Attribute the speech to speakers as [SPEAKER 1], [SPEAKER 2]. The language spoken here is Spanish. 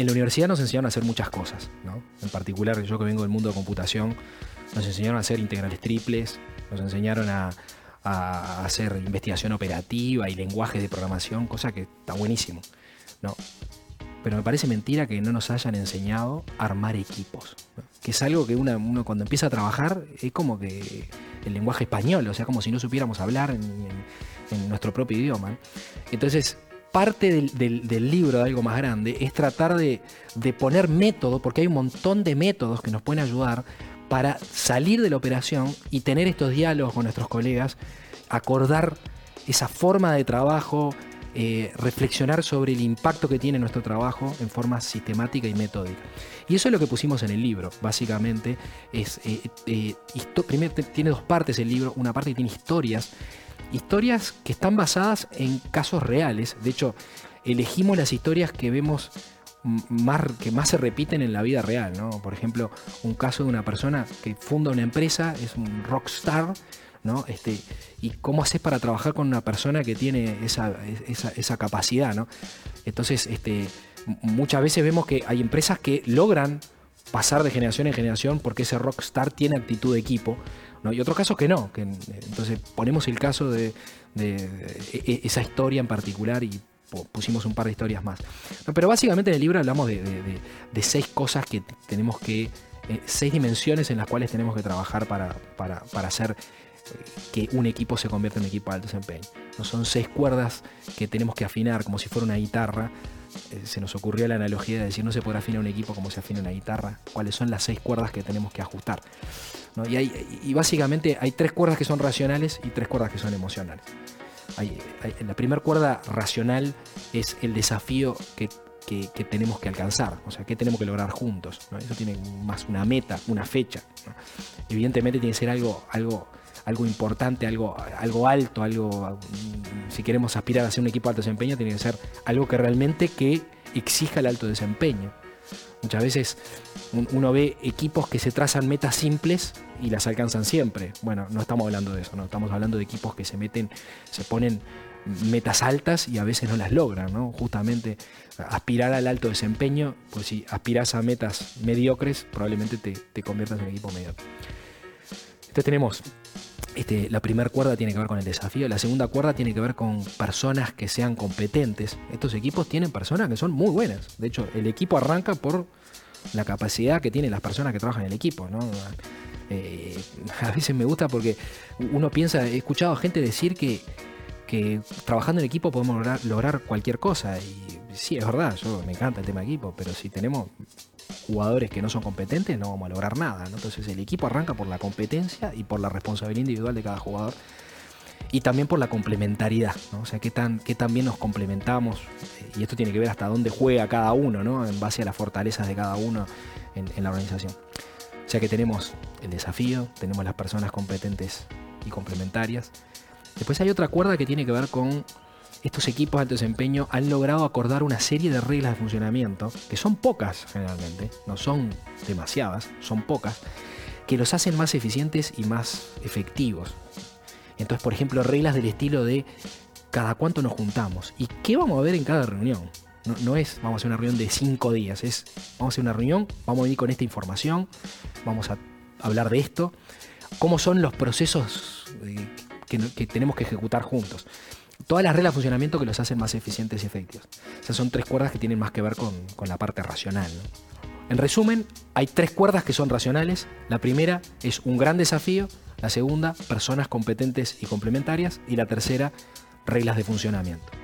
[SPEAKER 1] en la universidad nos enseñaron a hacer muchas cosas, ¿no? En particular, yo que vengo del mundo de computación, nos enseñaron a hacer integrales triples, nos enseñaron a, hacer investigación operativa y lenguajes de programación, cosa que está buenísimo, ¿no? Pero me parece mentira que no nos hayan enseñado a armar equipos, que es algo que uno cuando empieza a trabajar es como que el lenguaje español, o sea, como si no supiéramos hablar en, nuestro propio idioma. Entonces, parte del, libro de algo más grande es tratar de, poner método, porque hay un montón de métodos que nos pueden ayudar para salir de la operación y tener estos diálogos con nuestros colegas, acordar esa forma de trabajo, eh, reflexionar sobre el impacto que tiene nuestro trabajo en forma sistemática y metódica. Y eso es lo que pusimos en el libro, básicamente. Es, eh, eh, primero tiene dos partes el libro, una parte tiene historias, historias que están basadas en casos reales. De hecho, elegimos las historias que vemos más, que más se repiten en la vida real. ¿no? Por ejemplo, un caso de una persona que funda una empresa, es un rockstar, ¿no? Este, y cómo haces para trabajar con una persona que tiene esa, esa, esa capacidad, ¿no? Entonces, este, muchas veces vemos que hay empresas que logran pasar de generación en generación porque ese rockstar tiene actitud de equipo. Y otros casos que no, entonces ponemos el caso de, de- e- esa historia en particular y pu- pusimos un par de historias más. Pero básicamente en el libro hablamos de, seis cosas que tenemos que, eh, seis dimensiones en las cuales tenemos que trabajar para, para, para hacer que un equipo se convierta en un equipo de alto desempeño. No son seis cuerdas que tenemos que afinar como si fuera una guitarra. Eh, se nos ocurrió la analogía de decir no se puede afinar un equipo como se afina una guitarra. ¿Cuáles son las seis cuerdas que tenemos que ajustar? Y, hay- básicamente hay tres cuerdas que son racionales y tres cuerdas que son emocionales. Hay- hay- la primera cuerda racional es el desafío que, que- tenemos que alcanzar, o sea, que tenemos que lograr juntos. ¿no? Eso tiene más una meta, una fecha. Evidentemente tiene que ser algo, algo importante, algo, algo alto, algo. Si queremos aspirar a ser un equipo de alto desempeño, tiene que ser algo que realmente que exija el alto desempeño. Muchas veces un- uno ve equipos que se trazan metas simples y las alcanzan siempre. Bueno, no estamos hablando de eso, no estamos hablando de equipos que se meten, se ponen metas altas y a veces no las logran, ¿no? Justamente aspirar al alto desempeño, pues si aspiras a metas mediocres, probablemente te, te conviertas en equipo mediocre. Entonces tenemos este, la primera cuerda tiene que ver con el desafío, la segunda cuerda tiene que ver con personas que sean competentes. Estos equipos tienen personas que son muy buenas. De hecho, el equipo arranca por la capacidad que tienen las personas que trabajan en el equipo. Eh, a veces me gusta porque uno piensa, he escuchado a gente decir que, que trabajando en equipo podemos lograr, lograr cualquier cosa. Y sí, es verdad, yo me encanta el tema de equipo, pero si tenemos jugadores que no son competentes, no vamos a lograr nada. ¿no? Entonces el equipo arranca por la competencia y por la responsabilidad individual de cada jugador. Y también por la complementariedad, ¿no? O sea, qué tan, qué tan bien nos complementamos. eh, Y esto tiene que ver hasta dónde juega cada uno, ¿no? En base a las fortalezas de cada uno en, en la organización. O sea que tenemos el desafío, tenemos las personas competentes y complementarias. Después hay otra cuerda que tiene que ver con estos equipos de alto desempeño han logrado acordar una serie de reglas de funcionamiento, que son pocas generalmente, no son demasiadas, son pocas, que los hacen más eficientes y más efectivos. Entonces, por ejemplo, reglas del estilo de cada cuánto nos juntamos y qué vamos a ver en cada reunión. No, no es vamos a hacer una reunión de cinco días, es vamos a hacer una reunión, vamos a venir con esta información, vamos a hablar de esto, cómo son los procesos eh, que, que tenemos que ejecutar juntos todas las reglas de funcionamiento que los hacen más eficientes y efectivos. O sea, son tres cuerdas que tienen más que ver con, con la parte racional. En resumen, hay tres cuerdas que son racionales. La primera es un gran desafío, la segunda, personas competentes y complementarias, y la tercera, reglas de funcionamiento.